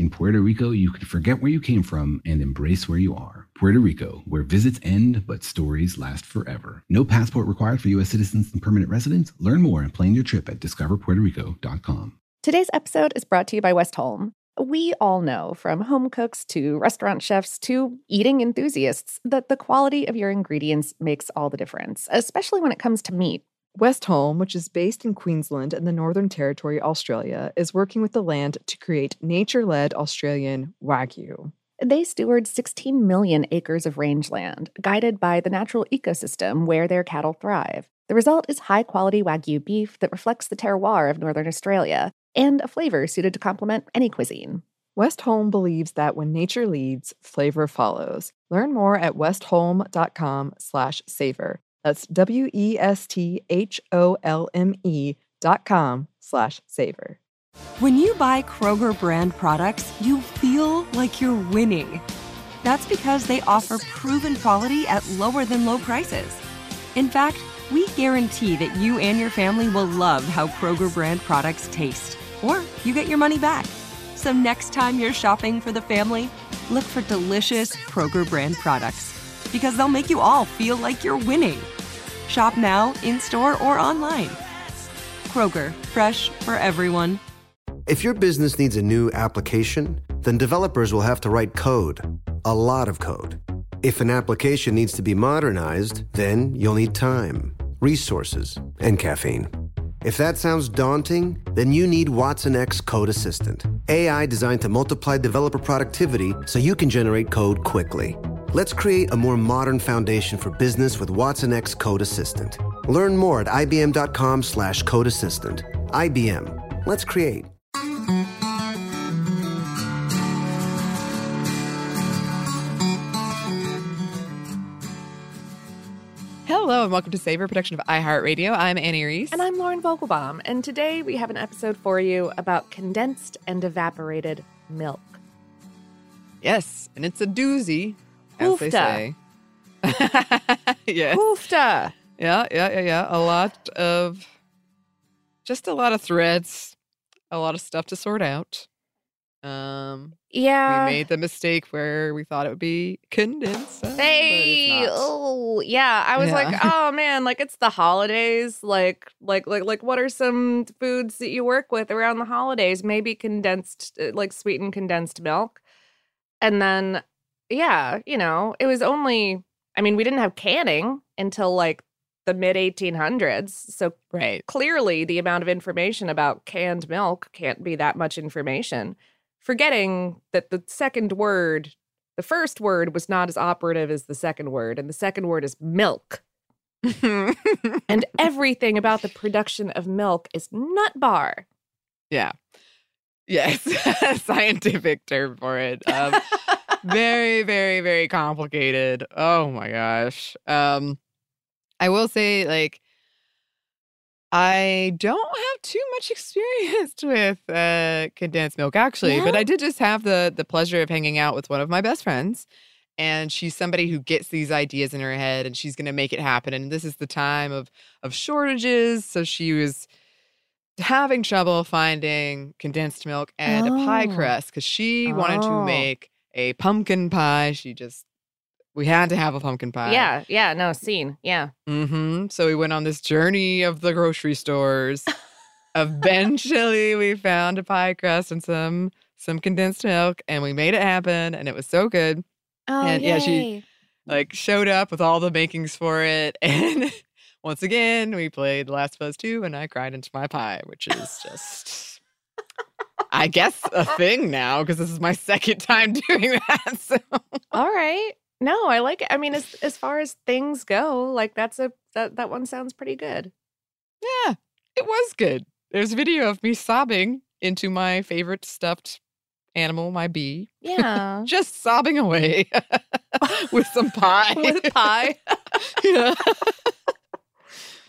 In Puerto Rico, you can forget where you came from and embrace where you are. Puerto Rico, where visits end but stories last forever. No passport required for U.S. citizens and permanent residents. Learn more and plan your trip at discoverpuertorico.com. Today's episode is brought to you by Westholme. We all know, from home cooks to restaurant chefs to eating enthusiasts, that the quality of your ingredients makes all the difference, especially when it comes to meat. Westholme, which is based in Queensland and the Northern Territory, Australia, is working with the land to create nature led Australian Wagyu. They steward 16 million acres of rangeland, guided by the natural ecosystem where their cattle thrive. The result is high quality Wagyu beef that reflects the terroir of Northern Australia and a flavor suited to complement any cuisine. Westholme believes that when nature leads, flavor follows. Learn more at westholme.com slash savor. That's W E S T H O L M E dot com slash savor. When you buy Kroger brand products, you feel like you're winning. That's because they offer proven quality at lower than low prices. In fact, we guarantee that you and your family will love how Kroger brand products taste, or you get your money back. So next time you're shopping for the family, look for delicious Kroger brand products because they'll make you all feel like you're winning. Shop now, in store, or online. Kroger, fresh for everyone. If your business needs a new application, then developers will have to write code, a lot of code. If an application needs to be modernized, then you'll need time, resources, and caffeine. If that sounds daunting, then you need watsonx Code Assistant, AI designed to multiply developer productivity so you can generate code quickly. Let's create a more modern foundation for business with watsonx Code Assistant. Learn more at ibm.com slash code assistant. IBM. Let's create. Hello and welcome to Savor, production of iHeartRadio. I'm Anney Reese. And I'm Lauren Vogelbaum. And today we have an episode for you about condensed and evaporated milk. Yes, and it's a doozy, as Hoofda. they say. yes. Hoofda! Yeah, yeah, yeah, yeah. A lot of, just a lot of threads, a lot of stuff to sort out. Um, Yeah. we made the mistake where we thought it would be condensed. Hey, oh yeah. I was Yeah. like, oh man, like it's the holidays. Like, like, like, like, what are some foods that you work with around the holidays? Maybe condensed, uh, like sweetened condensed milk. And then, yeah, you know, it was only. I mean, we didn't have canning until like the mid 1800s. So Right. clearly, the amount of information about canned milk can't be that much information. Forgetting that the second word the first word was not as operative as the second word, and the second word is milk. And everything about the production of milk is nut bar. yeah. Yes. Scientific term for it. Um, very very very complicated oh my gosh um i will say like i don't have too much experience with uh condensed milk actually but i did just have the the pleasure of hanging out with one of my best friends and she's somebody who gets these ideas in her head and she's going to make it happen and this is the time of of shortages so she was having trouble finding condensed milk and a pie Oh. crust because she wanted Oh. to make a pumpkin pie. She just we had to have a pumpkin pie. Yeah, yeah, no, scene. Yeah. Mm-hmm. So we went on this journey of the grocery stores. Eventually, we found a pie crust and some some condensed milk, and we made it happen, and it was so good. Oh, And, yeah, she- Like showed up with all the makings for it, and once again we played Last of Us Two, and I cried into my pie, which is just. I guess a thing now because this is my second time doing that. So All right. No, I like it. I mean, as as far as things go, like that's a that that one sounds pretty good. Yeah, it was good. There's a video of me sobbing into my favorite stuffed animal, my bee, Yeah. just sobbing away with some pie. With pie. yeah.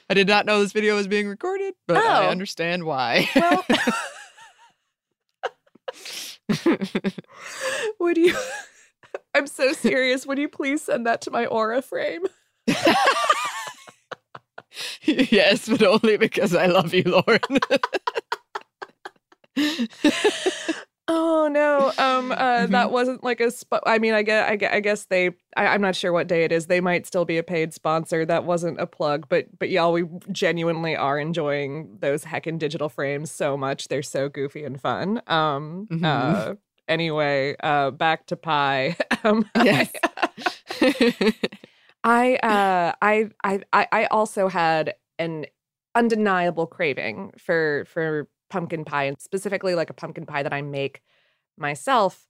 I did not know this video was being recorded, but I Oh. understand why. Well, would you? I'm so serious. Would you please send that to my aura frame? yes, but only because I love you, Lauren. Oh no. Um. Uh. That wasn't like a. Sp- I mean, I guess. I guess, I guess they. I, I'm not sure what day it is. They might still be a paid sponsor. That wasn't a plug. But but y'all, we genuinely are enjoying those heckin' digital frames so much. They're so goofy and fun. Um. Mhm. Uh. Anyway. Uh. Back to pie. um. Yes. I uh I I I I also had an undeniable craving for for pumpkin pie and specifically like a pumpkin pie that I make myself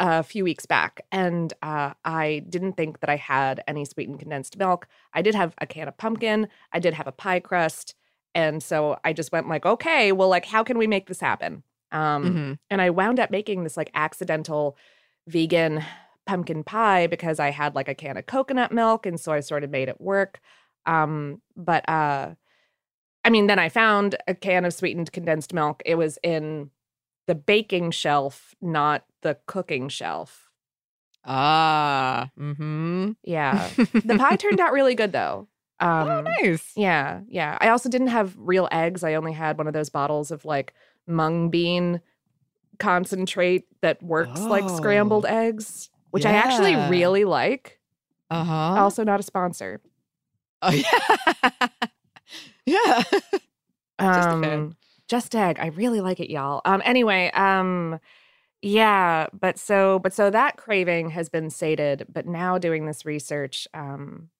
a few weeks back and uh I didn't think that I had any sweetened condensed milk. I did have a can of pumpkin, I did have a pie crust and so I just went like okay, well like how can we make this happen? Um Mhm. and I wound up making this like accidental vegan pumpkin pie because I had like a can of coconut milk and so I sort of made it work. Um but uh I mean then I found a can of sweetened condensed milk. It was in the baking shelf, not the cooking shelf. Ah. Mm-hmm. Yeah. The pie turned out really good though. Um oh, nice. Yeah, yeah. I also didn't have real eggs. I only had one of those bottles of like mung bean concentrate that works like scrambled Oh. eggs, which I actually really like. Uh huh. Also, not a sponsor. Oh yeah. yeah. Um, Just egg. I really like it, y'all. Um. Anyway. Um. Yeah. But so. But so that craving has been sated. But now doing this research, um,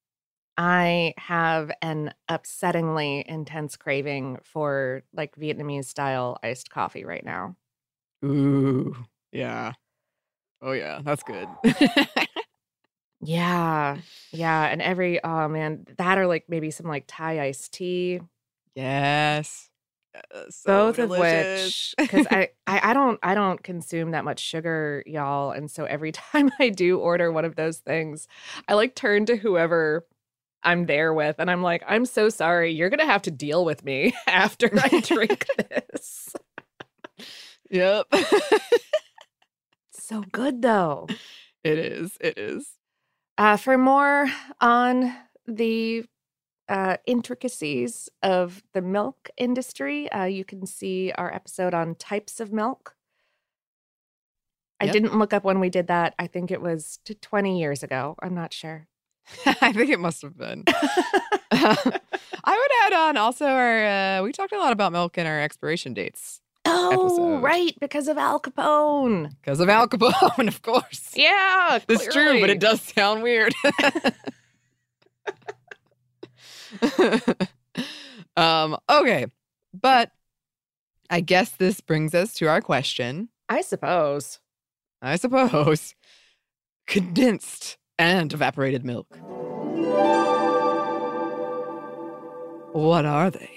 I have an upsettingly intense craving for like Vietnamese style iced coffee right now. Ooh. Yeah. Oh yeah. That's good. Yeah. Yeah. And every oh man, that or like maybe some like Thai iced tea. yes. Uh, so both of which because I, I i don't i don't consume that much sugar y'all and so every time i do order one of those things i like turn to whoever i'm there with and i'm like i'm so sorry you're gonna have to deal with me after i drink this Yep. so good though it is. It is. Uh, for more on the uh, intricacies of the milk industry, uh, you can see our episode on types of milk. I Yep. didn't look up when we did that. I think it was 20 years ago. I'm not sure. I think it must have been. I would add on also our uh, we talked a lot about milk and our expiration dates oh, Episode. right. Because of Al Capone. because of Al Capone, of course. Yeah. It's true, but it does sound weird. um, okay. But I guess this brings us to our question. I suppose. I suppose. Condensed and evaporated milk. What are they?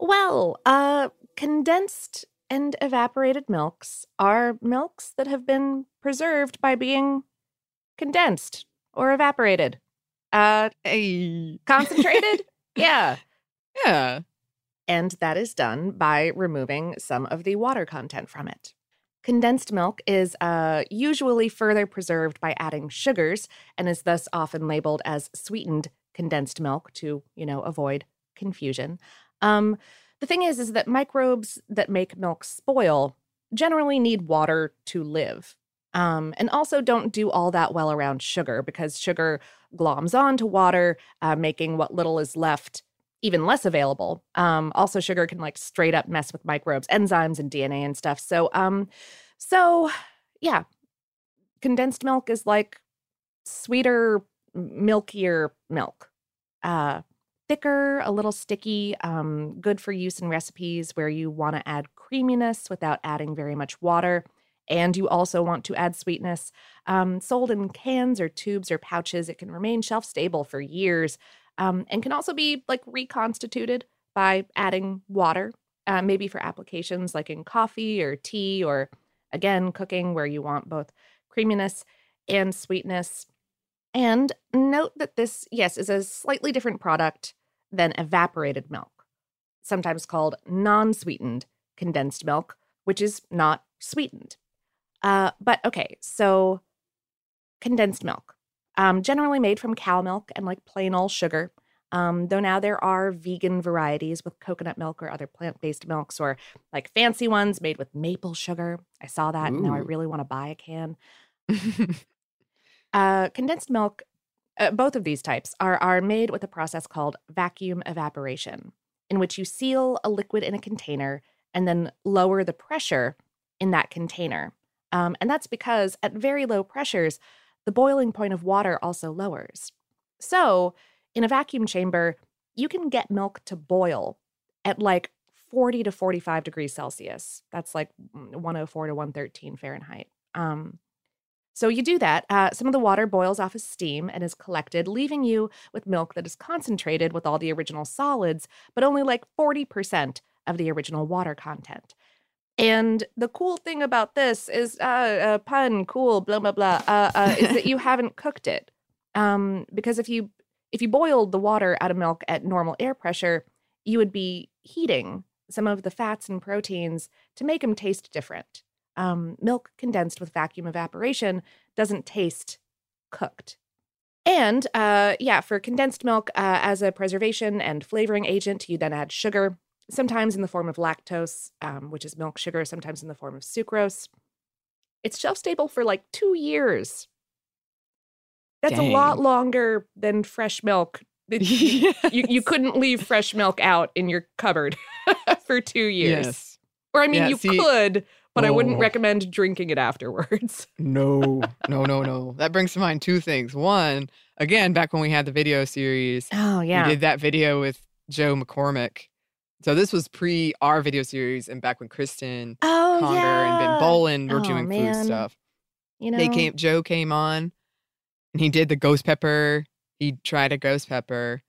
Well, uh, condensed and evaporated milks are milks that have been preserved by being condensed or evaporated. Uh, Hey. concentrated? yeah. Yeah. And that is done by removing some of the water content from it. Condensed milk is uh, usually further preserved by adding sugars and is thus often labeled as sweetened condensed milk to, you know, avoid confusion. Um, the thing is, is that microbes that make milk spoil generally need water to live. Um, and also don't do all that well around sugar because sugar gloms onto water, uh, making what little is left even less available. Um, also, sugar can like straight up mess with microbes, enzymes, and DNA and stuff. So, um, so yeah, condensed milk is like sweeter, milkier milk. Uh, thicker, a little sticky, um, good for use in recipes where you want to add creaminess without adding very much water. And you also want to add sweetness. Um, sold in cans or tubes or pouches, it can remain shelf stable for years um, and can also be like reconstituted by adding water, uh, maybe for applications like in coffee or tea or Again, cooking where you want both creaminess and sweetness. And note that this, yes, is a slightly different product than evaporated milk, sometimes called non sweetened condensed milk, which is not sweetened. Uh, but okay, so condensed milk, um, generally made from cow milk and like plain old sugar. Um, though now there are vegan varieties with coconut milk or other plant based milks, or like fancy ones made with maple sugar. I saw that. And now I really want to buy a can. Uh, condensed milk, uh, both of these types, are, are made with a process called vacuum evaporation, in which you seal a liquid in a container and then lower the pressure in that container. Um, and that's because at very low pressures, the boiling point of water also lowers. So, in a vacuum chamber, you can get milk to boil at like 40 to 45 degrees Celsius. That's like mm, 104 to 113 Fahrenheit. Um, so you do that. Uh, some of the water boils off as steam and is collected, leaving you with milk that is concentrated with all the original solids, but only like 40% of the original water content. And the cool thing about this is, uh, uh pun, cool, blah blah blah, uh, uh, is that you haven't cooked it. Um, because if you if you boiled the water out of milk at normal air pressure, you would be heating some of the fats and proteins to make them taste different. Um, milk condensed with vacuum evaporation doesn't taste cooked. And uh, yeah, for condensed milk uh, as a preservation and flavoring agent, you then add sugar, sometimes in the form of lactose, um, which is milk sugar, sometimes in the form of sucrose. It's shelf stable for like two years. That's a lot longer than fresh milk. You, you couldn't leave fresh milk out in your cupboard for two years. Yes. Or I mean, Yeah, you see- could, but I wouldn't Oh. recommend drinking it afterwards. No, no, no, no. That brings to mind two things. One, again, back when we had the video series, Oh yeah, we did that video with Joe McCormick. So this was pre our video series and back when Kristen Oh Conger and Ben Bowlin were Oh, doing man. food stuff. You know, They came Joe came on and he did the ghost pepper. He tried a ghost pepper.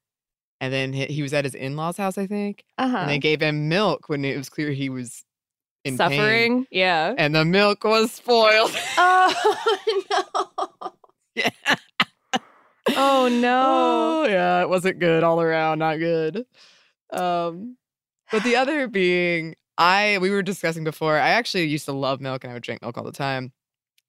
And then he, he was at his in-laws house, I think. uh-huh. And they gave him milk when it was clear he was in pain. suffering. Yeah. And the milk was spoiled. Oh no. yeah. Oh no. Oh, yeah, it wasn't good all around, not good. Um, but the other being, I we were discussing before. I actually used to love milk, and I would drink milk all the time.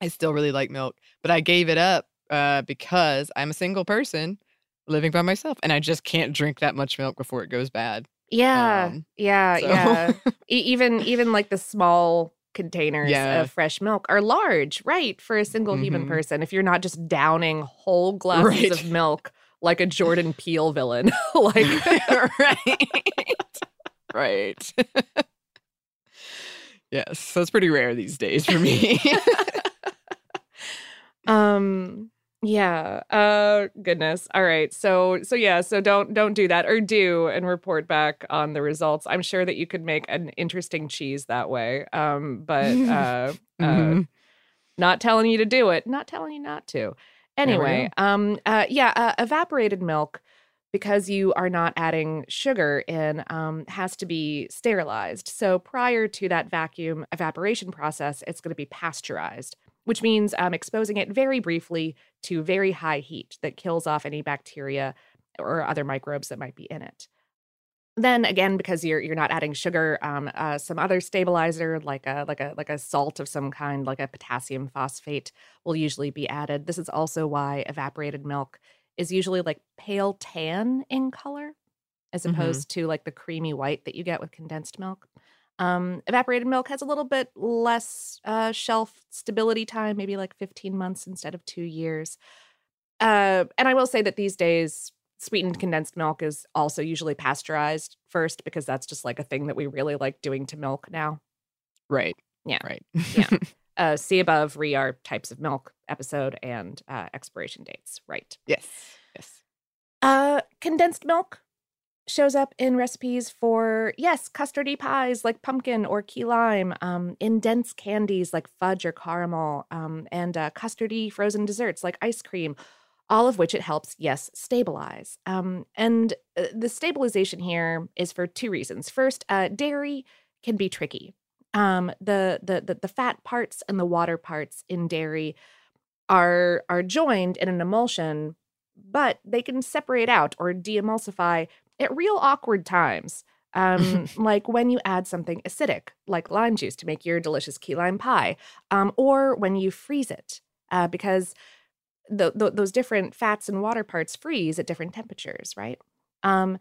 I still really like milk, but I gave it up uh, because I'm a single person living by myself, and I just can't drink that much milk before it goes bad. Yeah. Um, yeah. so- Yeah. E- even even like the small containers Yeah. of fresh milk are large, right, for a single human Mhm. person. If you're not just downing whole glasses Right. of milk like a Jordan Peele villain, like right, right. yes, that's pretty rare these days for me. um yeah uh goodness. All right so so yeah so don't don't do that or do and report back on the results. I'm sure that you could make an interesting cheese that way um but uh, uh Mhm. not telling you to do it not telling you not to. Anyway um uh yeah uh, evaporated milk because you are not adding sugar in um, has to be sterilized. So prior to that vacuum evaporation process it's going to be pasteurized which means um, exposing it very briefly to very high heat that kills off any bacteria or other microbes that might be in it. Then again, because you're you're not adding sugar, um, uh, some other stabilizer like a like a like a salt of some kind, like a potassium phosphate, will usually be added. This is also why evaporated milk is usually like pale tan in color, as Mhm. opposed to like the creamy white that you get with condensed milk. Um, evaporated milk has a little bit less uh, shelf stability time, maybe like 15 months instead of two years. Uh, and I will say that these days, sweetened condensed milk is also usually pasteurized first because that's just like a thing that we really like doing to milk now. right. Yeah. Right. Yeah. Uh, see above re our types of milk episode and uh, expiration dates. Right. yes. Yes. Uh, condensed milk shows up in recipes for yes, custardy pies like pumpkin or key lime, um, in dense candies like fudge or caramel, um, and uh, custardy frozen desserts like ice cream. All of which it helps, yes, stabilize. Um, and uh, the stabilization here is for two reasons. First, uh, dairy can be tricky. um, the, the the the fat parts and the water parts in dairy are are joined in an emulsion, but they can separate out or de-emulsify at real awkward times. Um, like when you add something acidic, like lime juice, to make your delicious key lime pie, um, or when you freeze it, uh, because the, the, those different fats and water parts freeze at different temperatures, right? Um,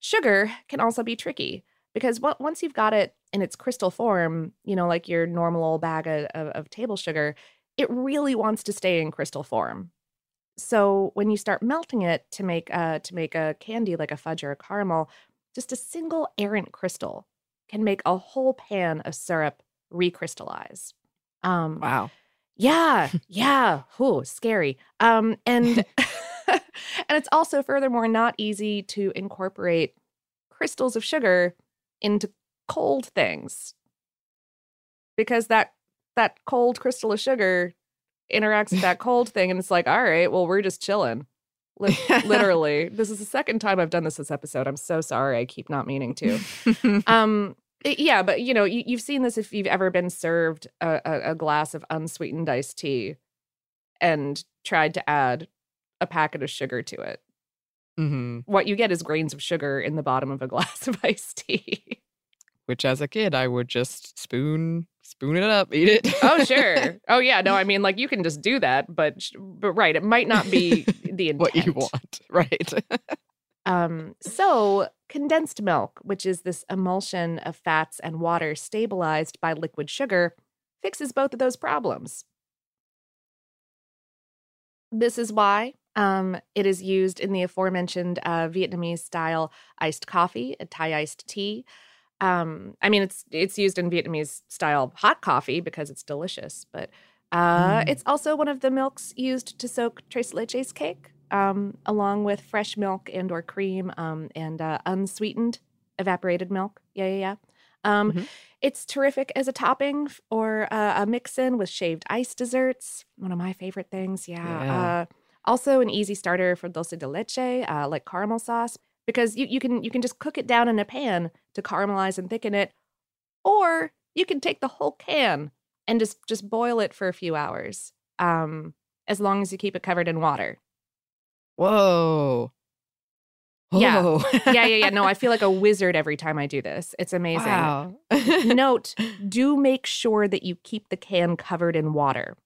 sugar can also be tricky because what, once you've got it in its crystal form, you know, like your normal old bag of, of, of table sugar, it really wants to stay in crystal form. So when you start melting it to make a to make a candy like a fudge or a caramel, just a single errant crystal can make a whole pan of syrup recrystallize. Um, Wow. yeah, yeah. Whew, scary. Um, and and it's also furthermore not easy to incorporate crystals of sugar into cold things because that that cold crystal of sugar interacts with that cold thing, and it's like, all right, well, we're just chilling. Li- literally, this is the second time I've done this this episode. I'm so sorry. I keep not meaning to. Um, yeah, but you know, you, you've seen this if you've ever been served a, a, a glass of unsweetened iced tea and tried to add a packet of sugar to it. Mm-hmm. What you get is grains of sugar in the bottom of a glass of iced tea. Which, as a kid, I would just spoon spoon it up, eat it. oh, sure. Oh, yeah. No, I mean, like you can just do that, but but right, it might not be the intent. what you want, right? Um, so condensed milk, which is this emulsion of fats and water stabilized by liquid sugar, fixes both of those problems. This is why um, it is used in the aforementioned uh, Vietnamese style iced coffee, a Thai iced tea. Um, I mean, it's it's used in Vietnamese style hot coffee because it's delicious, but uh, Mm. it's also one of the milks used to soak tres leches cake, um, along with fresh milk and or cream um, and uh, unsweetened evaporated milk. Yeah, yeah, yeah. Um, Mhm. It's terrific as a topping or uh, a mix-in with shaved ice desserts. One of my favorite things. Yeah. Yeah. Uh, also, an easy starter for dulce de leche, uh, like caramel sauce, because you, you can you can just cook it down in a pan to caramelize and thicken it, or you can take the whole can and just just boil it for a few hours, um, as long as you keep it covered in water. Whoa. Yeah. Whoa. Yeah, yeah, yeah. No, I feel like a wizard every time I do this. It's amazing. Wow. Note: Do make sure that you keep the can covered in water,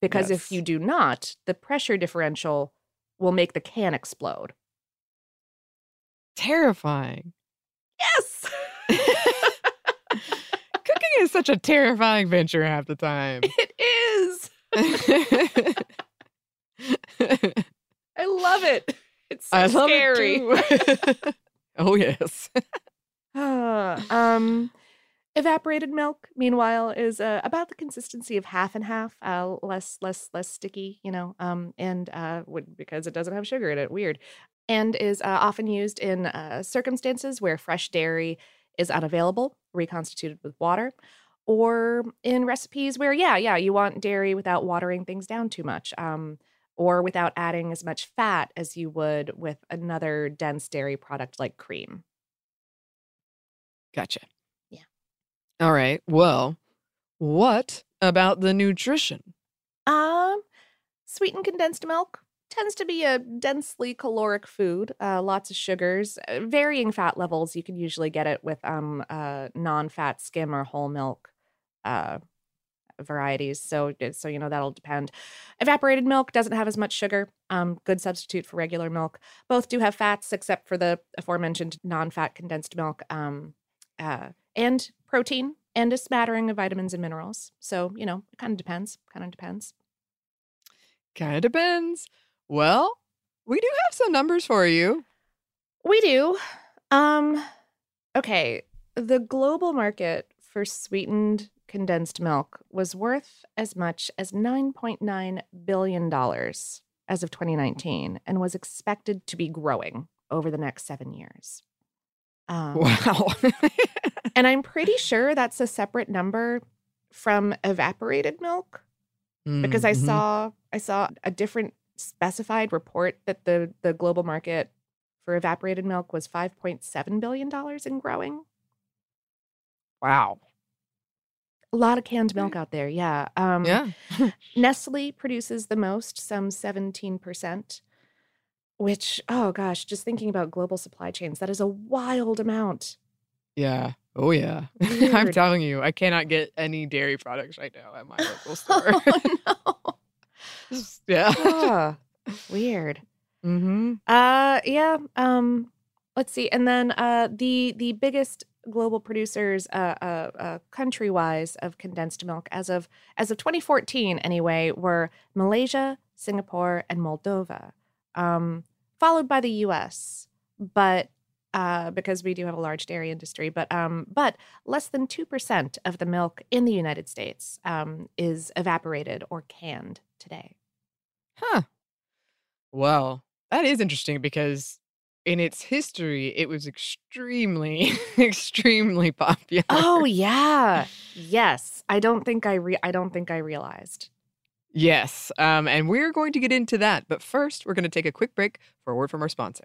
because if you do not, the pressure differential will make the can explode. Terrifying. Yes. Cooking is such a terrifying venture half the time. It is. I love it. It's so I love scary. it oh yes. Um, evaporated milk, meanwhile, is uh, about the consistency of half and half, uh, less, less, less sticky, you know, um, and uh, because it doesn't have sugar in it. Weird, and is uh, often used in uh, circumstances where fresh dairy is unavailable, reconstituted with water, or in recipes where, yeah, yeah, you want dairy without watering things down too much. Um, or without adding as much fat as you would with another dense dairy product like cream. Gotcha. Yeah. All right. Well, what about the nutrition? Um, sweetened condensed milk tends to be a densely caloric food. Uh, lots of sugars, uh, varying fat levels. You can usually get it with um uh non-fat skim or whole milk uh varieties. So so you know that'll depend. Evaporated milk doesn't have as much sugar. Um, good substitute for regular milk. Both do have fats, except for the aforementioned non-fat condensed milk. Um, uh, and protein and a smattering of vitamins and minerals. So you know, it kind of depends. Kind of depends. Kind of depends. Well, we do have some numbers for you. We do. Um okay, the global market for sweetened condensed milk was worth as much as 9.9 billion dollars as of 2019 and was expected to be growing over the next 7 years. Um, Wow. and I'm pretty sure that's a separate number from evaporated milk because I Mhm. saw I saw a different specified report that the the global market for evaporated milk was 5.7 billion dollars and growing. Wow. A lot of canned milk out there. Yeah. Um, Yeah. Nestle produces the most, some 17%, which, oh gosh, just thinking about global supply chains, that is a wild amount. Yeah. Oh yeah. I'm telling you, I cannot get any dairy products right now at my local store. oh, no. Yeah. Ah, weird. mm-hmm. Uh yeah, um let's see. And then uh the the biggest global producers uh uh, uh country-wise of condensed milk as of as of 2014 anyway were Malaysia, Singapore and Moldova. Um followed by the US. But uh, because we do have a large dairy industry, but um, but less than two percent of the milk in the United States um, is evaporated or canned today. Huh. Well, that is interesting because in its history, it was extremely, extremely popular. Oh yeah. Yes. I don't think I re- I don't think I realized. Yes. Um, and we're going to get into that. But first, we're going to take a quick break for a word from our sponsor.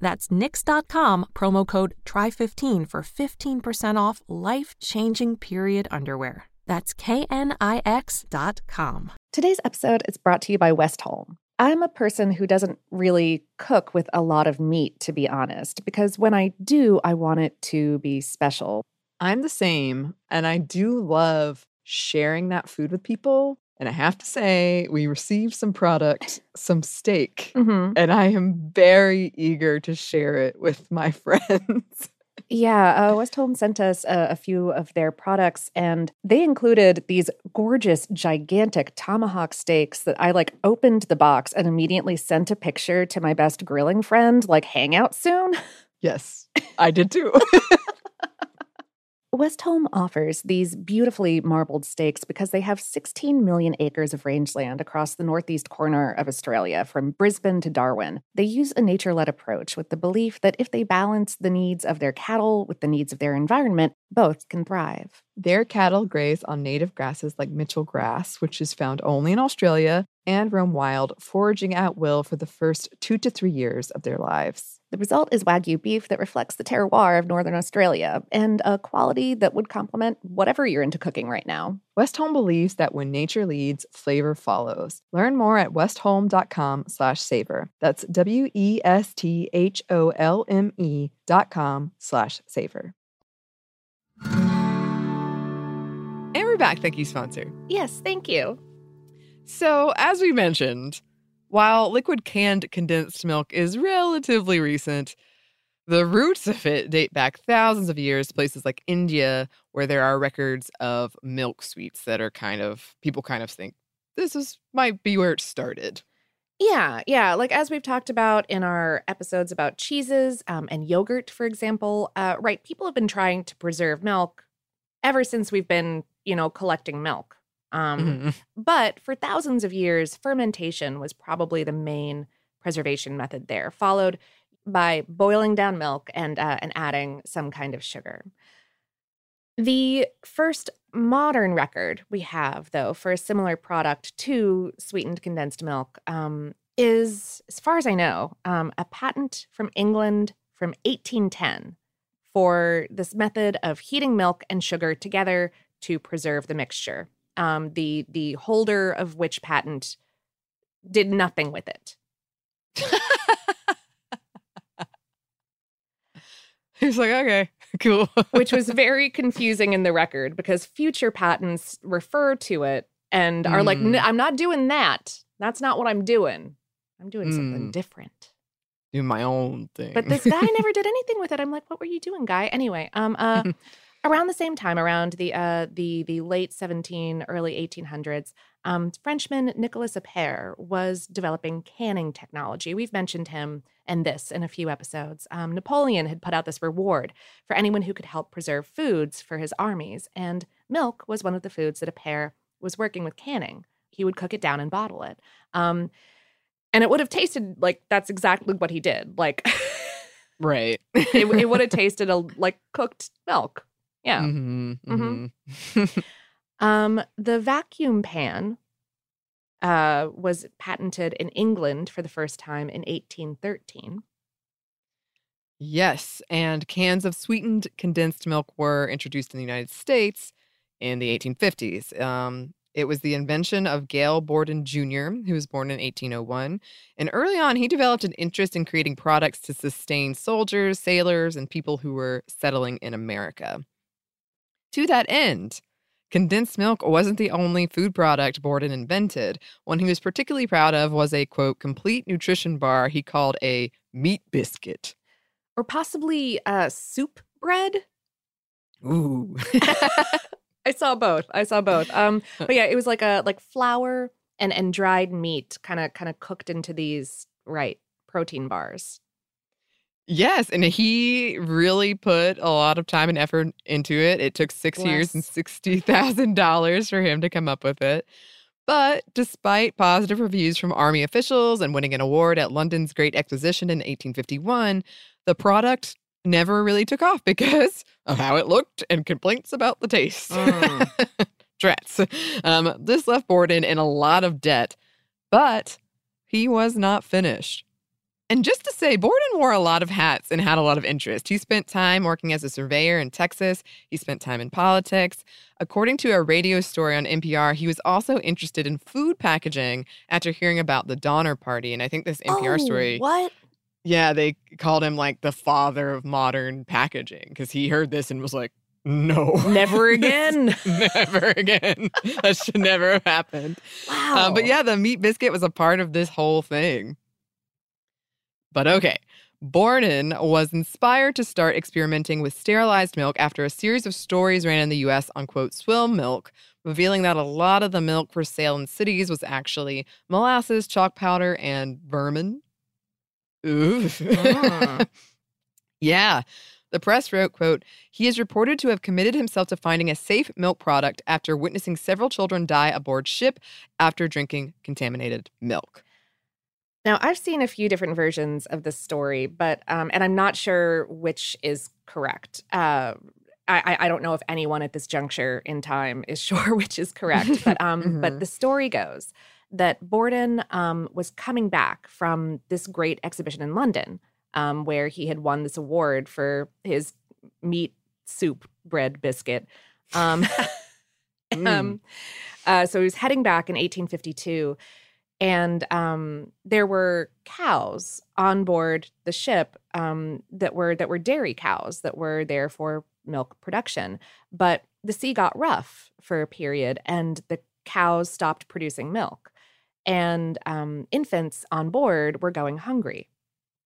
That's knix.com, promo code TRY15 for 15% off life changing period underwear. That's knix.com. Today's episode is brought to you by Westholme. I'm a person who doesn't really cook with a lot of meat, to be honest, because when I do, I want it to be special. I'm the same, and I do love sharing that food with people. And I have to say, we received some product, some steak, Mm-hmm. and I am very eager to share it with my friends. Yeah, uh, Westholme sent us a, a few of their products, and they included these gorgeous, gigantic tomahawk steaks that I like opened the box and immediately sent a picture to my best grilling friend, like, hang out soon. yes, I did too. Westholme offers these beautifully marbled steaks because they have 16 million acres of rangeland across the northeast corner of Australia, from Brisbane to Darwin. They use a nature led approach with the belief that if they balance the needs of their cattle with the needs of their environment, both can thrive. Their cattle graze on native grasses like Mitchell grass, which is found only in Australia, and roam wild, foraging at will for the first two to three years of their lives. The result is Wagyu beef that reflects the terroir of Northern Australia and a quality that would complement whatever you're into cooking right now. Westholme believes that when nature leads, flavor follows. Learn more at westholme.com slash savor. That's W-E-S-T-H-O-L-M-E dot com slash savor. And we're back. Thank you, sponsor. Yes, thank you. So, as we mentioned, while liquid canned condensed milk is relatively recent, the roots of it date back thousands of years to places like India, where there are records of milk sweets that are kind of people kind of think this is might be where it started. Yeah, yeah. Like as we've talked about in our episodes about cheeses um, and yogurt, for example, uh, right? People have been trying to preserve milk ever since we've been, you know, collecting milk. Um, Mhm. But for thousands of years, fermentation was probably the main preservation method there, followed by boiling down milk and uh, and adding some kind of sugar. The first modern record we have, though, for a similar product to sweetened condensed milk um, is, as far as I know, um, a patent from England from 1810 for this method of heating milk and sugar together to preserve the mixture. Um, the the holder of which patent did nothing with it. He's like, okay, cool. which was very confusing in the record because future patents refer to it and are like, Mm. "N- I'm not doing that. That's not what I'm doing. I'm doing something Mm. different. do my own thing. But this guy never did anything with it. I'm like, what were you doing, guy? Anyway, um, uh, around the same time, around the uh, the the late 17, early 1800s, um, Frenchman Nicolas Appert was developing canning technology. We've mentioned him and this in a few episodes. Um, Napoleon had put out this reward for anyone who could help preserve foods for his armies, and milk was one of the foods that Appert was working with canning. He would cook it down and bottle it. Um, and it would have tasted like that's exactly what he did. Like right. it, it would have tasted a, like cooked milk. Yeah. Mhm, Mhm. mhm. Um, the vacuum pan uh, was patented in England for the first time in 1813. Yes, and cans of sweetened condensed milk were introduced in the United States in the 1850s. Um, it was the invention of Gale Borden Jr., who was born in 1801. And early on, he developed an interest in creating products to sustain soldiers, sailors, and people who were settling in America. To that end, condensed milk wasn't the only food product Borden invented. One he was particularly proud of was a quote, complete nutrition bar he called a meat biscuit. Or possibly uh, soup bread. Ooh. I saw both. I saw both. Um, but yeah, it was like a like flour and and dried meat, kind of kind of cooked into these right protein bars. Yes, and he really put a lot of time and effort into it. It took six years and sixty thousand dollars for him to come up with it. But despite positive reviews from army officials and winning an award at London's Great Exposition in 1851, the product never really took off because of how it looked and complaints about the taste. Mm. Drats. Um, this left Borden in a lot of debt, but he was not finished. And just to say, Borden wore a lot of hats and had a lot of interest. He spent time working as a surveyor in Texas. He spent time in politics. According to a radio story on NPR, he was also interested in food packaging after hearing about the Donner Party. And I think this NPR Oh, story, What? yeah, they called him like the father of modern packaging because he heard this and was like, no. Never again. never again. that should never have happened. Wow. Uh, but yeah, the meat biscuit was a part of this whole thing. But okay. Borden was inspired to start experimenting with sterilized milk after a series of stories ran in the US on quote swill milk, revealing that a lot of the milk for sale in cities was actually molasses, chalk powder, and vermin. Ooh. Mm. yeah. The press wrote, quote, he is reported to have committed himself to finding a safe milk product after witnessing several children die aboard ship after drinking contaminated milk. Now, I've seen a few different versions of this story, but um, and I'm not sure which is correct. Uh, I, I- don't know if anyone at this juncture in time is sure which is correct, but um, Mhm. but the story goes that Borden um, was coming back from this great exhibition in London, um, where he had won this award for his meat soup bread biscuit. Um, Mm. um, uh, so he was heading back in 1852, and um, there were cows on board the ship um, that were that were dairy cows that were there for milk production. But the sea got rough for a period, and the cows stopped producing milk, and um, infants on board were going hungry.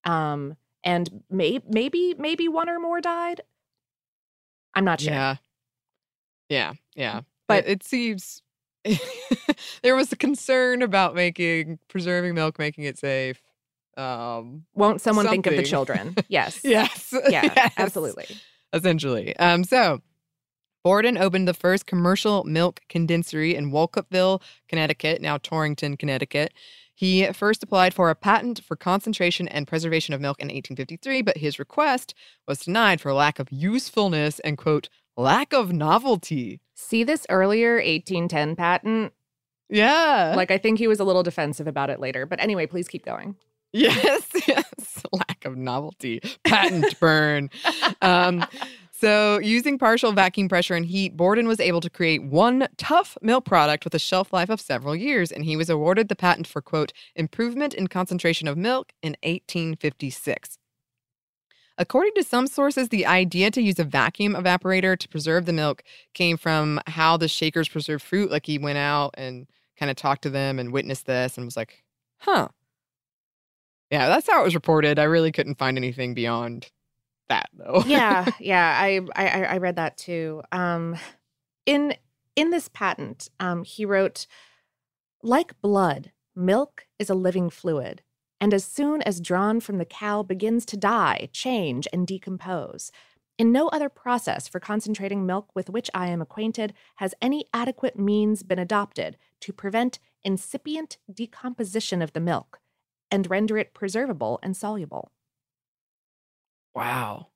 Um, and may- maybe maybe one or more died. I'm not sure. Yeah. Yeah. Yeah. But- But it seems there was a concern about making preserving milk, making it safe. Um Won't someone think of the children? Yes. yes. Yeah, yes, absolutely. Essentially. Um so Borden opened the first commercial milk condensery in Wolcottville, Connecticut, now Torrington, Connecticut. He first applied for a patent for concentration and preservation of milk in 1853, but his request was denied for lack of usefulness and, quote, lack of novelty. See this earlier 1810 patent? Yeah. Like, I think he was a little defensive about it later. But anyway, please keep going. Yes, yes. Lack of novelty. Patent burn. um, so, using partial vacuum pressure and heat, Borden was able to create one tough milk product with a shelf life of several years, and he was awarded the patent for, quote, improvement in concentration of milk in 1856. According to some sources, the idea to use a vacuum evaporator to preserve the milk came from how the Shakers preserve fruit. Like he went out and kind of talked to them and witnessed this and was like, huh. Yeah, that's how it was reported. I really couldn't find anything beyond that, though. yeah, yeah. I, I I read that too. Um, in in this patent, um, he wrote, like blood, milk is a living fluid, and as soon as drawn from the cow begins to die, change, and decompose. In no other process for concentrating milk with which I am acquainted has any adequate means been adopted to prevent incipient decomposition of the milk and render it preservable and soluble. Wow.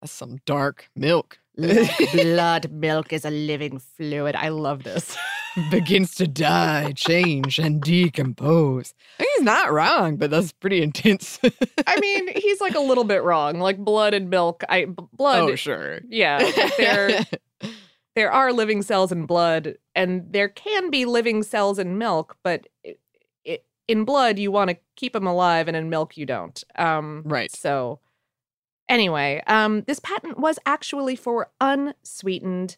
That's some dark milk. blood milk is a living fluid. I love this. Begins to die, change, and decompose. I mean, he's not wrong, but that's pretty intense. I mean, he's like a little bit wrong. Like blood and milk. I blood. oh, sure. Yeah, there there are living cells in blood, and there can be living cells in milk, but it, it, in blood you want to keep them alive, and in milk you don't. Um, Right. So, anyway, um, this patent was actually for unsweetened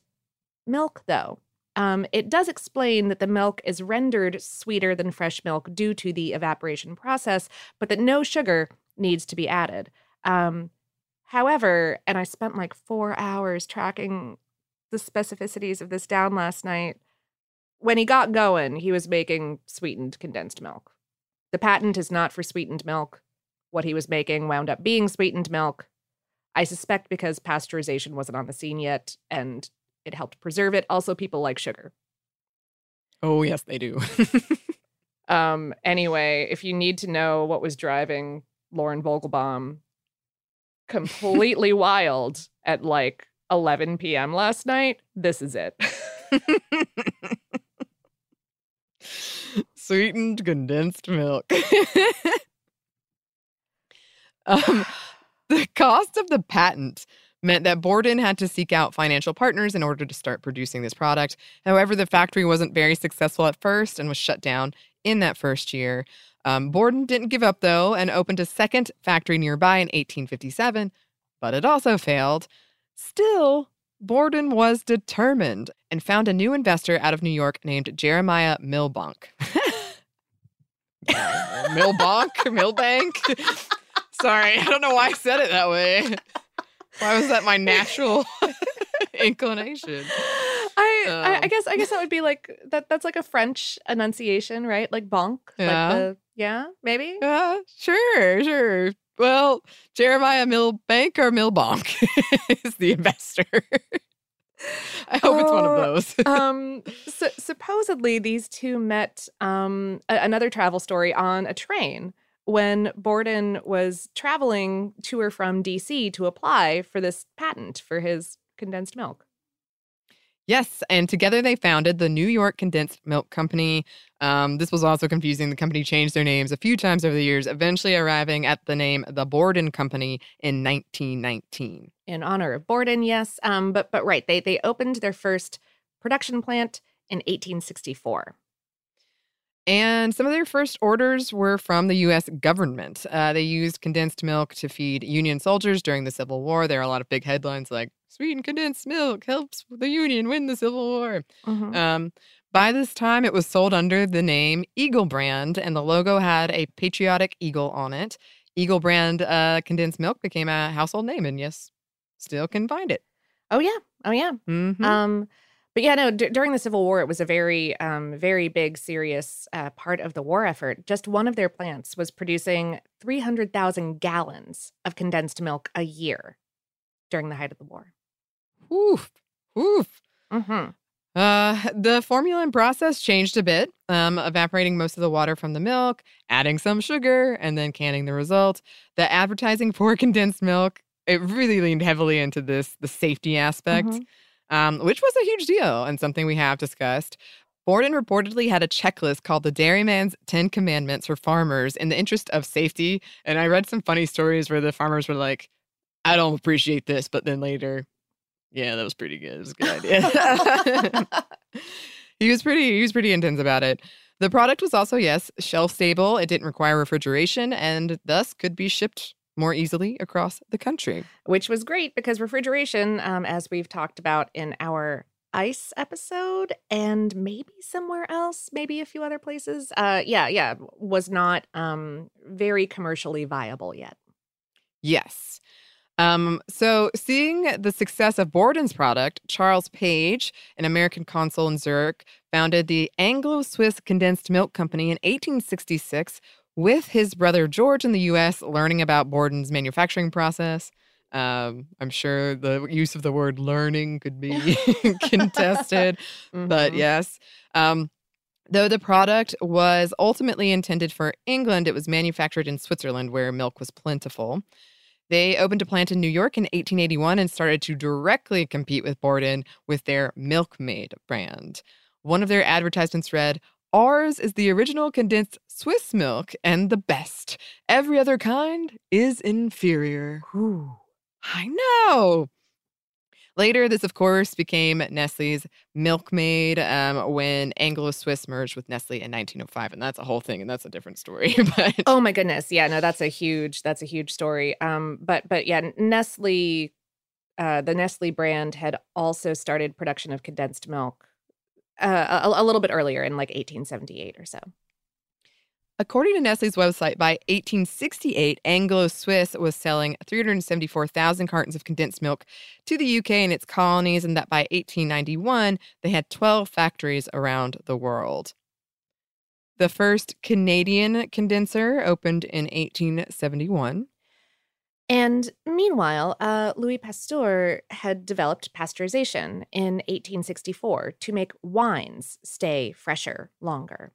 milk, though. Um, it does explain that the milk is rendered sweeter than fresh milk due to the evaporation process, but that no sugar needs to be added. Um, however, and I spent like four hours tracking the specificities of this down last night. When he got going, he was making sweetened condensed milk. The patent is not for sweetened milk. What he was making wound up being sweetened milk. I suspect because pasteurization wasn't on the scene yet and it helped preserve it. Also, people like sugar. Oh, yes, they do. Um, anyway, if you need to know what was driving Lauren Vogelbaum completely wild at like 11 p.m. last night, this is it. Sweetened condensed milk. um, the cost of the patent meant that Borden had to seek out financial partners in order to start producing this product. However, the factory wasn't very successful at first and was shut down in that first year. Um, Borden didn't give up, though, and opened a second factory nearby in 1857, but it also failed. Still, Borden was determined and found a new investor out of New York named Jeremiah Milbank. Milbank? Milbank? Sorry, I don't know why I said it that way. Why was that my natural inclination? I, I I Um. guess I guess that would be like that that's like a French enunciation, right? Like bonk. Yeah. Like the, yeah, maybe. Uh, sure, sure. Well, Jeremiah Milbank or Milbank is the investor. I hope it's one of Oh, those. um so, supposedly these two met um a- another travel story on a train when Borden was traveling to or from DC to apply for this patent for his condensed milk. Yes, and together they founded the New York Condensed Milk Company. Um, this was also confusing. The company changed their names a few times over the years, eventually arriving at the name the Borden Company in 1919. In honor of Borden, yes. Um, but but right, they they opened their first production plant in 1864. And some of their first orders were from the U.S. government. Uh, they used condensed milk to feed Union soldiers during the Civil War. There are a lot of big headlines like "Sweetened condensed milk helps the Union win the Civil War." Mhm. Um, by this time, it was sold under the name Eagle Brand, and the logo had a patriotic eagle on it. Eagle Brand uh, condensed milk became a household name, and yes, still can find it. Oh yeah, oh yeah. Mhm. Um, but yeah, no. D- during the Civil War, it was a very, um, very big, serious uh, part of the war effort. Just one of their plants was producing three hundred thousand gallons of condensed milk a year during the height of the war. Oof, oof. hmm Uh, the formula and process changed a bit, um, evaporating most of the water from the milk, adding some sugar, and then canning the result. The advertising for condensed milk it really leaned heavily into this the safety aspect, Mhm. Um, which was a huge deal and something we have discussed. Borden reportedly had a checklist called the Dairyman's 10 Commandments for farmers in the interest of safety. And I read some funny stories where the farmers were like, I don't appreciate this, but then later, yeah, that was pretty good. It was a good idea. he was pretty he was pretty intense about it. The product was also, yes, shelf stable. It didn't require refrigeration and thus could be shipped more easily across the country. Which was great because refrigeration, um, as we've talked about in our ice episode, and maybe somewhere else, maybe a few other places, uh, yeah, yeah, was not um, very commercially viable yet. Yes. Um, so, seeing the success of Borden's product, Charles Page, an American consul in Zurich, founded the Anglo Swiss Condensed Milk Company in 1866 with his brother George in the US, learning about Borden's manufacturing process. Um, I'm sure the use of the word learning could be contested, but Mhm. yes. Um, though the product was ultimately intended for England, it was manufactured in Switzerland where milk was plentiful. They opened a plant in New York in 1881 and started to directly compete with Borden with their Milkmaid brand. One of their advertisements read, Ours is the original condensed Swiss milk and the best. Every other kind is inferior. I know. Later, this, of course, became Nestle's Milkmaid um, when Anglo Swiss merged with Nestle in 1905. And that's a whole thing, and that's a different story. but Oh my goodness. Yeah, no, that's a huge that's a huge story. Um but but yeah, Nestle uh the Nestle brand had also started production of condensed milk uh, a, a little bit earlier in like 1878 or so. According to Nestle's website, by 1868, Anglo Swiss was selling 374,000 cartons of condensed milk to the UK and its colonies, and that by 1891, they had 12 factories around the world. The first Canadian condenser opened in 1871. And meanwhile, uh, Louis Pasteur had developed pasteurization in 1864 to make wines stay fresher longer.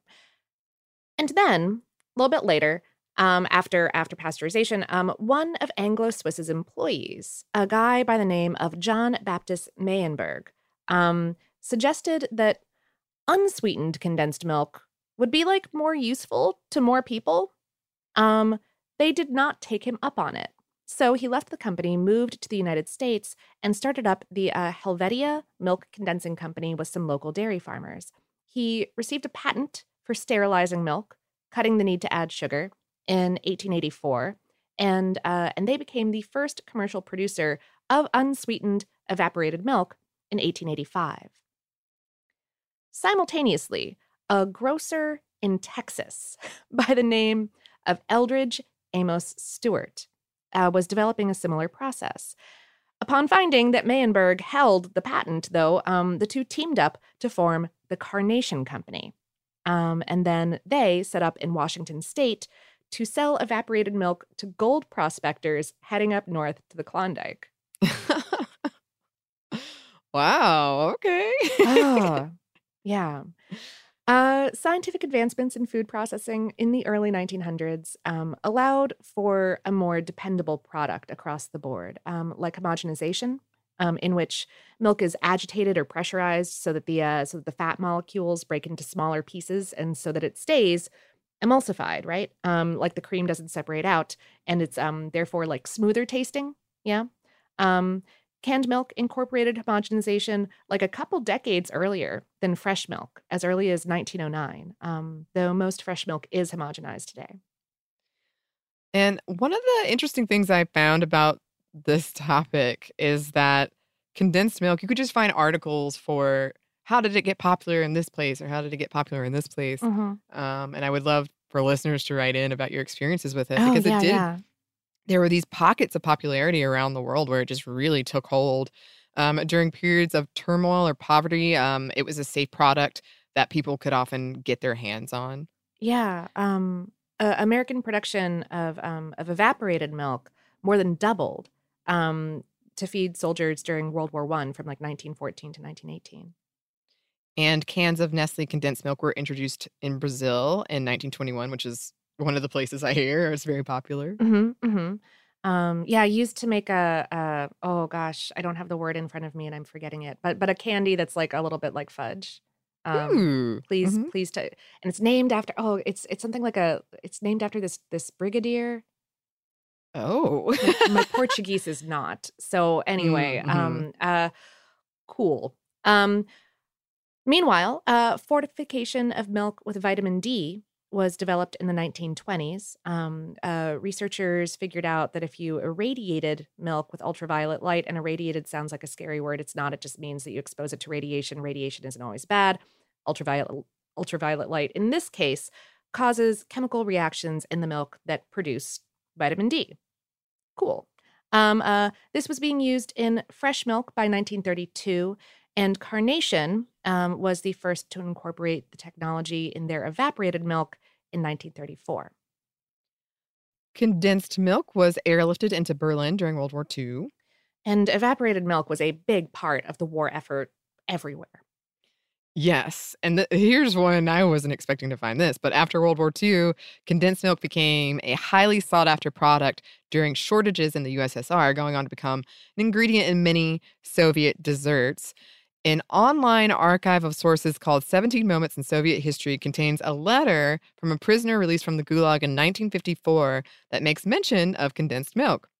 And then, a little bit later, um, after after pasteurization, um, one of Anglo Swiss's employees, a guy by the name of John Baptist Meyenberg, um, suggested that unsweetened condensed milk would be like more useful to more people. Um, they did not take him up on it. So he left the company, moved to the United States, and started up the uh, Helvetia Milk Condensing Company with some local dairy farmers. He received a patent for sterilizing milk, cutting the need to add sugar in 1884, and uh, and they became the first commercial producer of unsweetened evaporated milk in 1885. Simultaneously, a grocer in Texas by the name of Elbridge Amos Stuart uh, was developing a similar process. Upon finding that Meyenberg held the patent, though, um, the two teamed up to form the Carnation Company. Um, and then they set up in Washington state to sell evaporated milk to gold prospectors heading up north to the Klondike. wow, okay. oh, yeah. Uh, scientific advancements in food processing in the early 1900s um, allowed for a more dependable product across the board, um, like homogenization, um, in which milk is agitated or pressurized so that the uh, so that the fat molecules break into smaller pieces and so that it stays emulsified, right? Um, like the cream doesn't separate out, and it's um, therefore like smoother tasting. Yeah. Um, canned milk incorporated homogenization like a couple decades earlier than fresh milk, as early as 1909. Um, though most fresh milk is homogenized today. And one of the interesting things I found about this topic is that condensed milk, you could just find articles for how did it get popular in this place or how did it get popular in this place. Mm-hmm. Um, and I would love for listeners to write in about your experiences with it Oh, because yeah, it did. yeah. There were these pockets of popularity around the world where it just really took hold. Um, during periods of turmoil or poverty, um, it was a safe product that people could often get their hands on. Yeah, um, uh, American production of um, of evaporated milk more than doubled um, to feed soldiers during World War One from like 1914 to 1918. And cans of Nestle condensed milk were introduced in Brazil in 1921, which is one of the places I hear is very popular. Mm-hmm, mm-hmm. Um, yeah, I used to make a, a oh gosh, I don't have the word in front of me and I'm forgetting it, but but a candy that's like a little bit like fudge. Um, Ooh. please, Mhm. please, to, and it's named after oh, it's it's something like a it's named after this this brigadier. Oh. my, my Portuguese is not. So anyway, Mm, mhm. um, uh, cool. Um, meanwhile, uh, fortification of milk with vitamin D was developed in the 1920s. Um, uh, researchers figured out that if you irradiated milk with ultraviolet light, and irradiated sounds like a scary word, it's not. It just means that you expose it to radiation. Radiation isn't always bad. Ultraviolet ultraviolet light, in this case, causes chemical reactions in the milk that produce vitamin D. Cool. Um, uh, this was being used in fresh milk by 1932, and Carnation um, was the first to incorporate the technology in their evaporated milk in 1934. Condensed milk was airlifted into Berlin during World War II. And evaporated milk was a big part of the war effort everywhere. Yes. And th- here's one I wasn't expecting to find this, but after World War II, condensed milk became a highly sought after product during shortages in the USSR, going on to become an ingredient in many Soviet desserts. An online archive of sources called 17 Moments in Soviet History contains a letter from a prisoner released from the Gulag in 1954 that makes mention of condensed milk.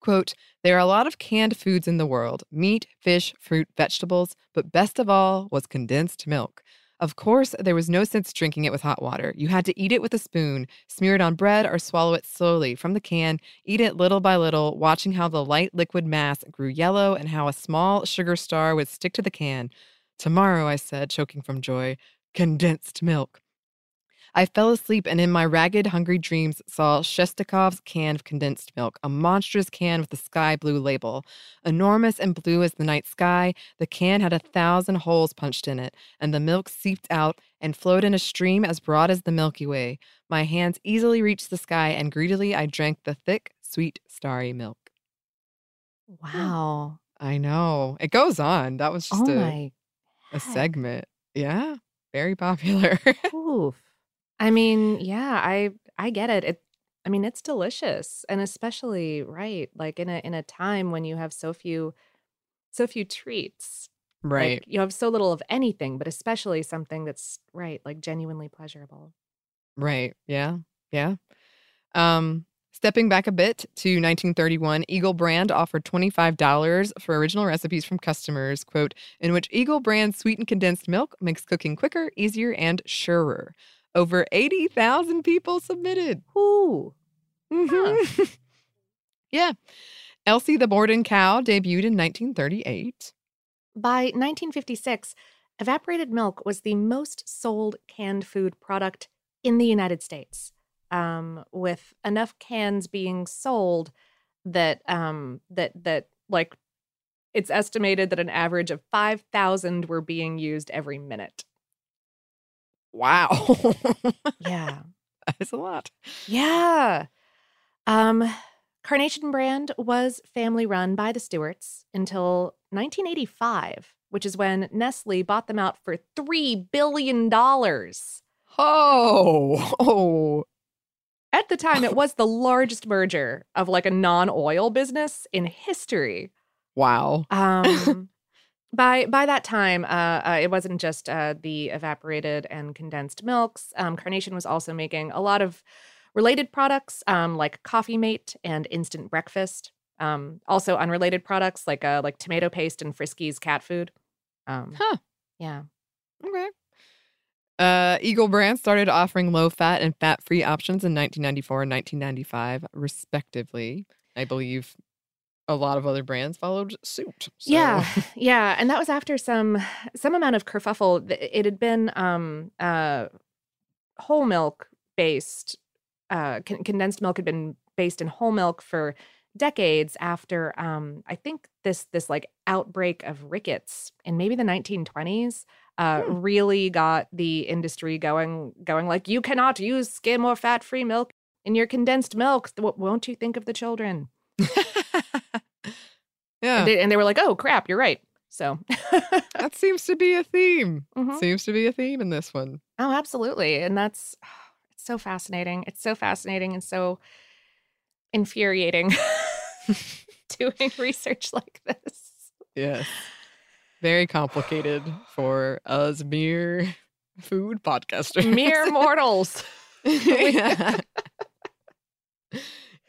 Quote, there are a lot of canned foods in the world meat, fish, fruit, vegetables, but best of all was condensed milk. Of course, there was no sense drinking it with hot water. You had to eat it with a spoon, smear it on bread, or swallow it slowly from the can, eat it little by little, watching how the light liquid mass grew yellow and how a small sugar star would stick to the can. Tomorrow, I said, choking from joy, condensed milk. I fell asleep and in my ragged, hungry dreams saw Shestakov's can of condensed milk, a monstrous can with a sky blue label. Enormous and blue as the night sky, the can had a thousand holes punched in it, and the milk seeped out and flowed in a stream as broad as the Milky Way. My hands easily reached the sky, and greedily I drank the thick, sweet, starry milk. Wow. I know. It goes on. That was just oh a, my. a segment. Yeah. Very popular. Oof. I mean, yeah, I I get it. It I mean, it's delicious and especially right like in a in a time when you have so few so few treats. right. Like you have so little of anything, but especially something that's right, like genuinely pleasurable. Right. Yeah. Yeah. Um, stepping back a bit to 1931, Eagle Brand offered $25 for original recipes from customers, quote, in which Eagle Brand sweetened condensed milk makes cooking quicker, easier, and surer. Over 80,000 people submitted. Ooh. Mhm. yeah. Elsie the Borden cow debuted in 1938. By 1956, evaporated milk was the most sold canned food product in the United States, um, with enough cans being sold that um, that that like it's estimated that an average of five thousand were being used every minute. Wow. Yeah, that is a lot. yeah. Um, Carnation Brand was family run by the Stuarts until 1985, which is when Nestle bought them out for three billion dollars. Oh. Oh. At the time, it was the largest merger of like a non oil business in history. Wow. Um, by by that time, uh, uh, it wasn't just uh, the evaporated and condensed milks. Um, Carnation was also making a lot of related products um, like Coffee Mate and Instant Breakfast. Um, also unrelated products like uh, like tomato paste and Friskies cat food. Um, Huh. Yeah. Okay. Uh, Eagle Brand started offering low fat and fat free options in 1994 and 1995, respectively. I believe a lot of other brands followed suit. so- Yeah, yeah, and that was after some some amount of kerfuffle. It had been um, uh, whole milk based, uh, con- condensed milk had been based in whole milk for decades. After um, I think this this like outbreak of rickets in maybe the 1920s. Uh, really got the industry going going like you cannot use skim or fat free milk in your condensed milk W- won't you think of the children yeah. and, they, and they were like oh crap you're right so that seems to be a theme. Mhm. Seems to be a theme in this one. Oh, absolutely. And that's it's so fascinating. It's so fascinating and so infuriating doing research like this. Yes. Very complicated for us mere food podcasters. Mere mortals. Yeah.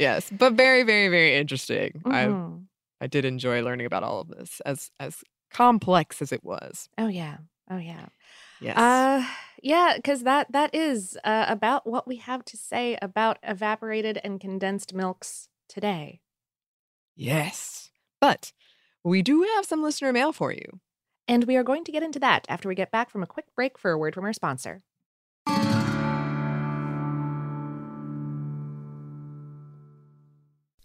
Yes, but very, very, very interesting. I Mhm. I did enjoy learning about all of this, as as complex as it was. Oh yeah. Oh yeah. Yes. Uh yeah, cuz that that is uh, about what we have to say about evaporated and condensed milks today. yes. But we do have some listener mail for you. And we are going to get into that after we get back from a quick break for a word from our sponsor.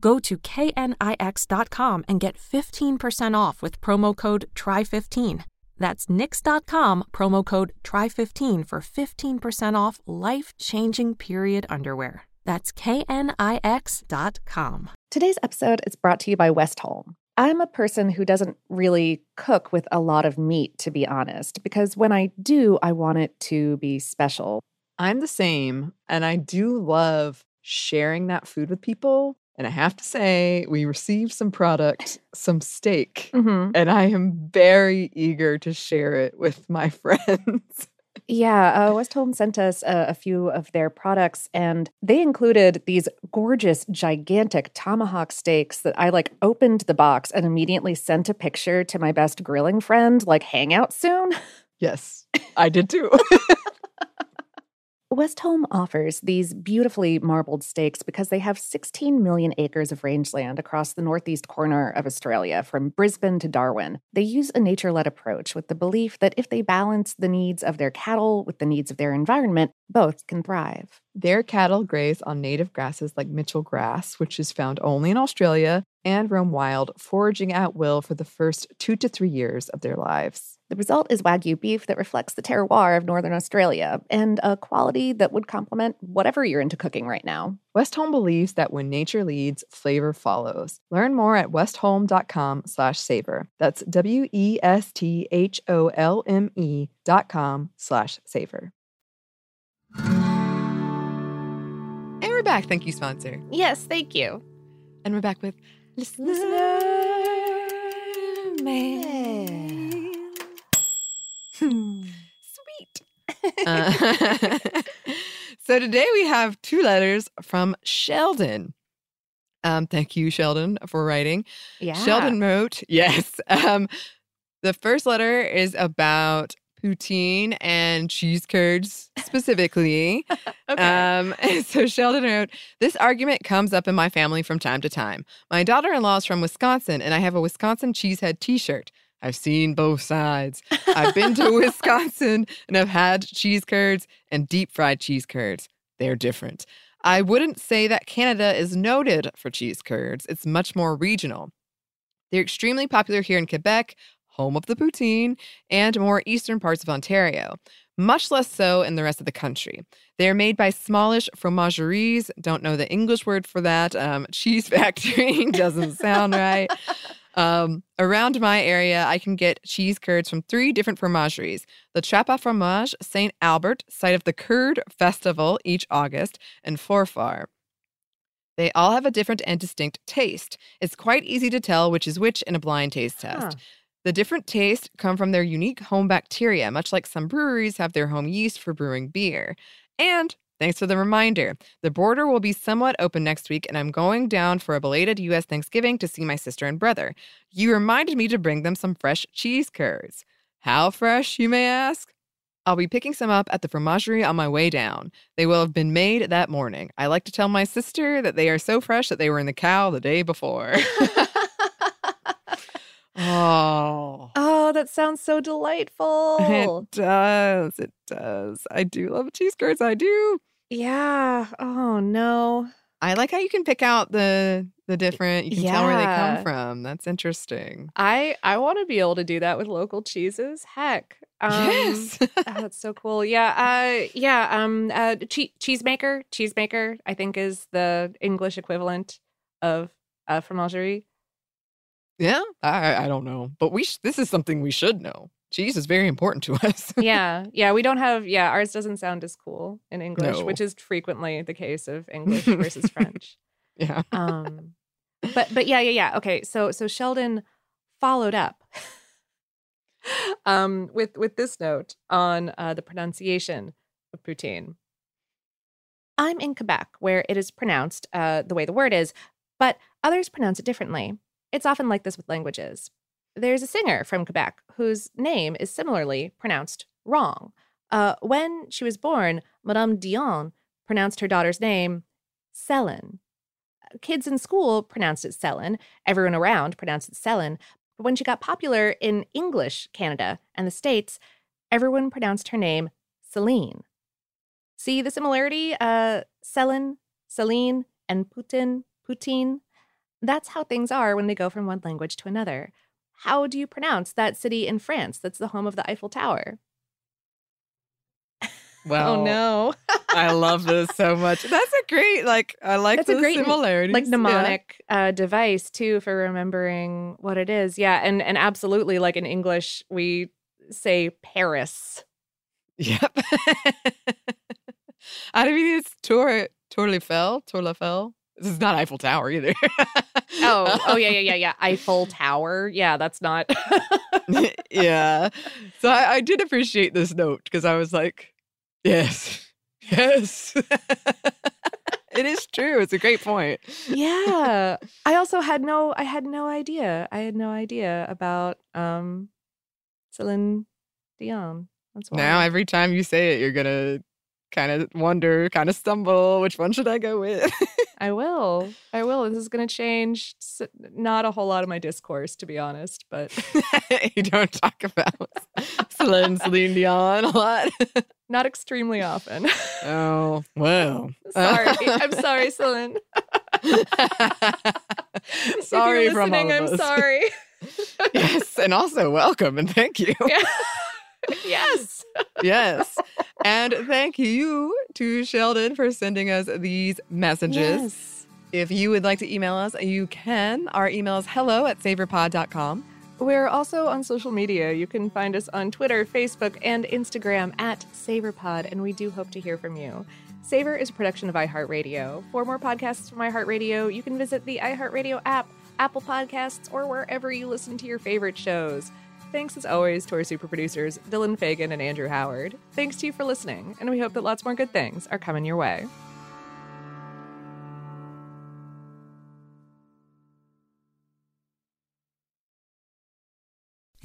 Go to knix.com and get 15% off with promo code TRY15. That's knix.com, promo code TRY15 for 15% off life changing period underwear. That's knix.com. Today's episode is brought to you by Westholme. I'm a person who doesn't really cook with a lot of meat, to be honest, because when I do, I want it to be special. I'm the same, and I do love sharing that food with people. And I have to say, we received some product, some steak, Mm-hmm. and I am very eager to share it with my friends. Yeah, uh, Westholme sent us a, a few of their products, and they included these gorgeous, gigantic tomahawk steaks that I like opened the box and immediately sent a picture to my best grilling friend, like, hang out soon. Yes, I did too. Westholme offers these beautifully marbled steaks because they have 16 million acres of rangeland across the northeast corner of Australia, from Brisbane to Darwin. They use a nature led approach with the belief that if they balance the needs of their cattle with the needs of their environment, both can thrive. Their cattle graze on native grasses like Mitchell grass, which is found only in Australia, and roam wild, foraging at will for the first two to three years of their lives. The result is Wagyu beef that reflects the terroir of Northern Australia and a quality that would complement whatever you're into cooking right now. Westholme believes that when nature leads, flavor follows. Learn more at westholme.com slash savor. That's W-E-S-T-H-O-L-M-E dot com slash savor. And we're back. Thank you, sponsor. Yes, thank you. And we're back with listener, mail. Sweet. Uh, so today we have two letters from Sheldon. Um, thank you, Sheldon, for writing. Yeah. Sheldon wrote, yes. Um, the first letter is about poutine and cheese curds specifically. Okay. Um, so Sheldon wrote, This argument comes up in my family from time to time. My daughter in law is from Wisconsin, and I have a Wisconsin cheesehead t shirt. I've seen both sides. I've been to Wisconsin and I've had cheese curds and deep fried cheese curds. They're different. I wouldn't say that Canada is noted for cheese curds, it's much more regional. They're extremely popular here in Quebec, home of the poutine, and more eastern parts of Ontario. Much less so in the rest of the country. They are made by smallish fromageries. Don't know the English word for that. Um, cheese factory doesn't sound right. Um, around my area, I can get cheese curds from three different fromageries the Trappe à Fromage, St. Albert, site of the Curd Festival each August, and Forfar. They all have a different and distinct taste. It's quite easy to tell which is which in a blind taste test. Huh. The different tastes come from their unique home bacteria, much like some breweries have their home yeast for brewing beer. And thanks for the reminder, the border will be somewhat open next week, and I'm going down for a belated U.S. Thanksgiving to see my sister and brother. You reminded me to bring them some fresh cheese curds. How fresh, you may ask? I'll be picking some up at the fromagerie on my way down. They will have been made that morning. I like to tell my sister that they are so fresh that they were in the cow the day before. oh. Oh, that sounds so delightful. It does. It does. I do love cheese curds. I do. Yeah. Oh no. I like how you can pick out the the different. You can tell where they come from. That's interesting. I I want to be able to do that with local cheeses. Heck. Um, yes. oh, that's so cool. Yeah. Uh. Yeah. Um. Uh. Che- cheesemaker. Cheesemaker. I think is the English equivalent of uh, fromagerie. yeah. I I don't know, but we sh- this is something we should know. Cheese is very important to us. yeah. Yeah. We don't have. Yeah. Ours doesn't sound as cool in English, No. which is frequently the case of English versus French. yeah. um but but yeah yeah yeah okay so so sheldon followed up um with with this note on uh the pronunciation of poutine i'm in quebec where it is pronounced uh the way the word is but others pronounce it differently it's often like this with languages there's a singer from quebec whose name is similarly pronounced wrong uh when she was born madame dion pronounced her daughter's name Selin kids in school pronounced it Selin. Everyone around pronounced it Selin. But when she got popular in English Canada and the States, everyone pronounced her name Celine. See the similarity? Uh, Selin, Celine, and Putin, Poutine. That's how things are when they go from one language to another. How do you pronounce that city in France that's the home of the Eiffel Tower? Well, oh no. I love this so much. That's a great like. I like That's a the great, similarities. like Yeah. mnemonic uh, device too for remembering what it is. Yeah, and and absolutely like in English we say Paris. Yep. I mean, it's Tour Tour Eiffel. Tour Eiffel. This is not Eiffel Tower either. oh, oh yeah, yeah, yeah, yeah. Eiffel Tower. Yeah, that's not. yeah. So I, I did appreciate this note because I was like, yes, yes. it is true. It's a great point. yeah. I also had no. I had no idea. I had no idea about um, Celine Dion. That's why. Now every time you say it, you're gonna kind of wonder, kind of stumble. Which one should I go with? I will. I will. This is going to change not a whole lot of my discourse, to be honest, but you don't talk about Celine, Celine Dion a lot. not extremely often. oh well. sorry. I'm sorry, Celine. sorry from all of I'm us. sorry. yes, and also welcome and thank you. Yeah. yes. yes. And thank you to Sheldon for sending us these messages. Yes. If you would like to email us, you can. Our email is hello at savorpod.com. We're also on social media. You can find us on Twitter, Facebook, and Instagram at SavorPod, and we do hope to hear from you. Savor is a production of iHeartRadio. For more podcasts from iHeartRadio, you can visit the iHeartRadio app, Apple Podcasts, or wherever you listen to your favorite shows. Thanks as always to our super producers, Dylan Fagan and Andrew Howard. Thanks to you for listening, and we hope that lots more good things are coming your way.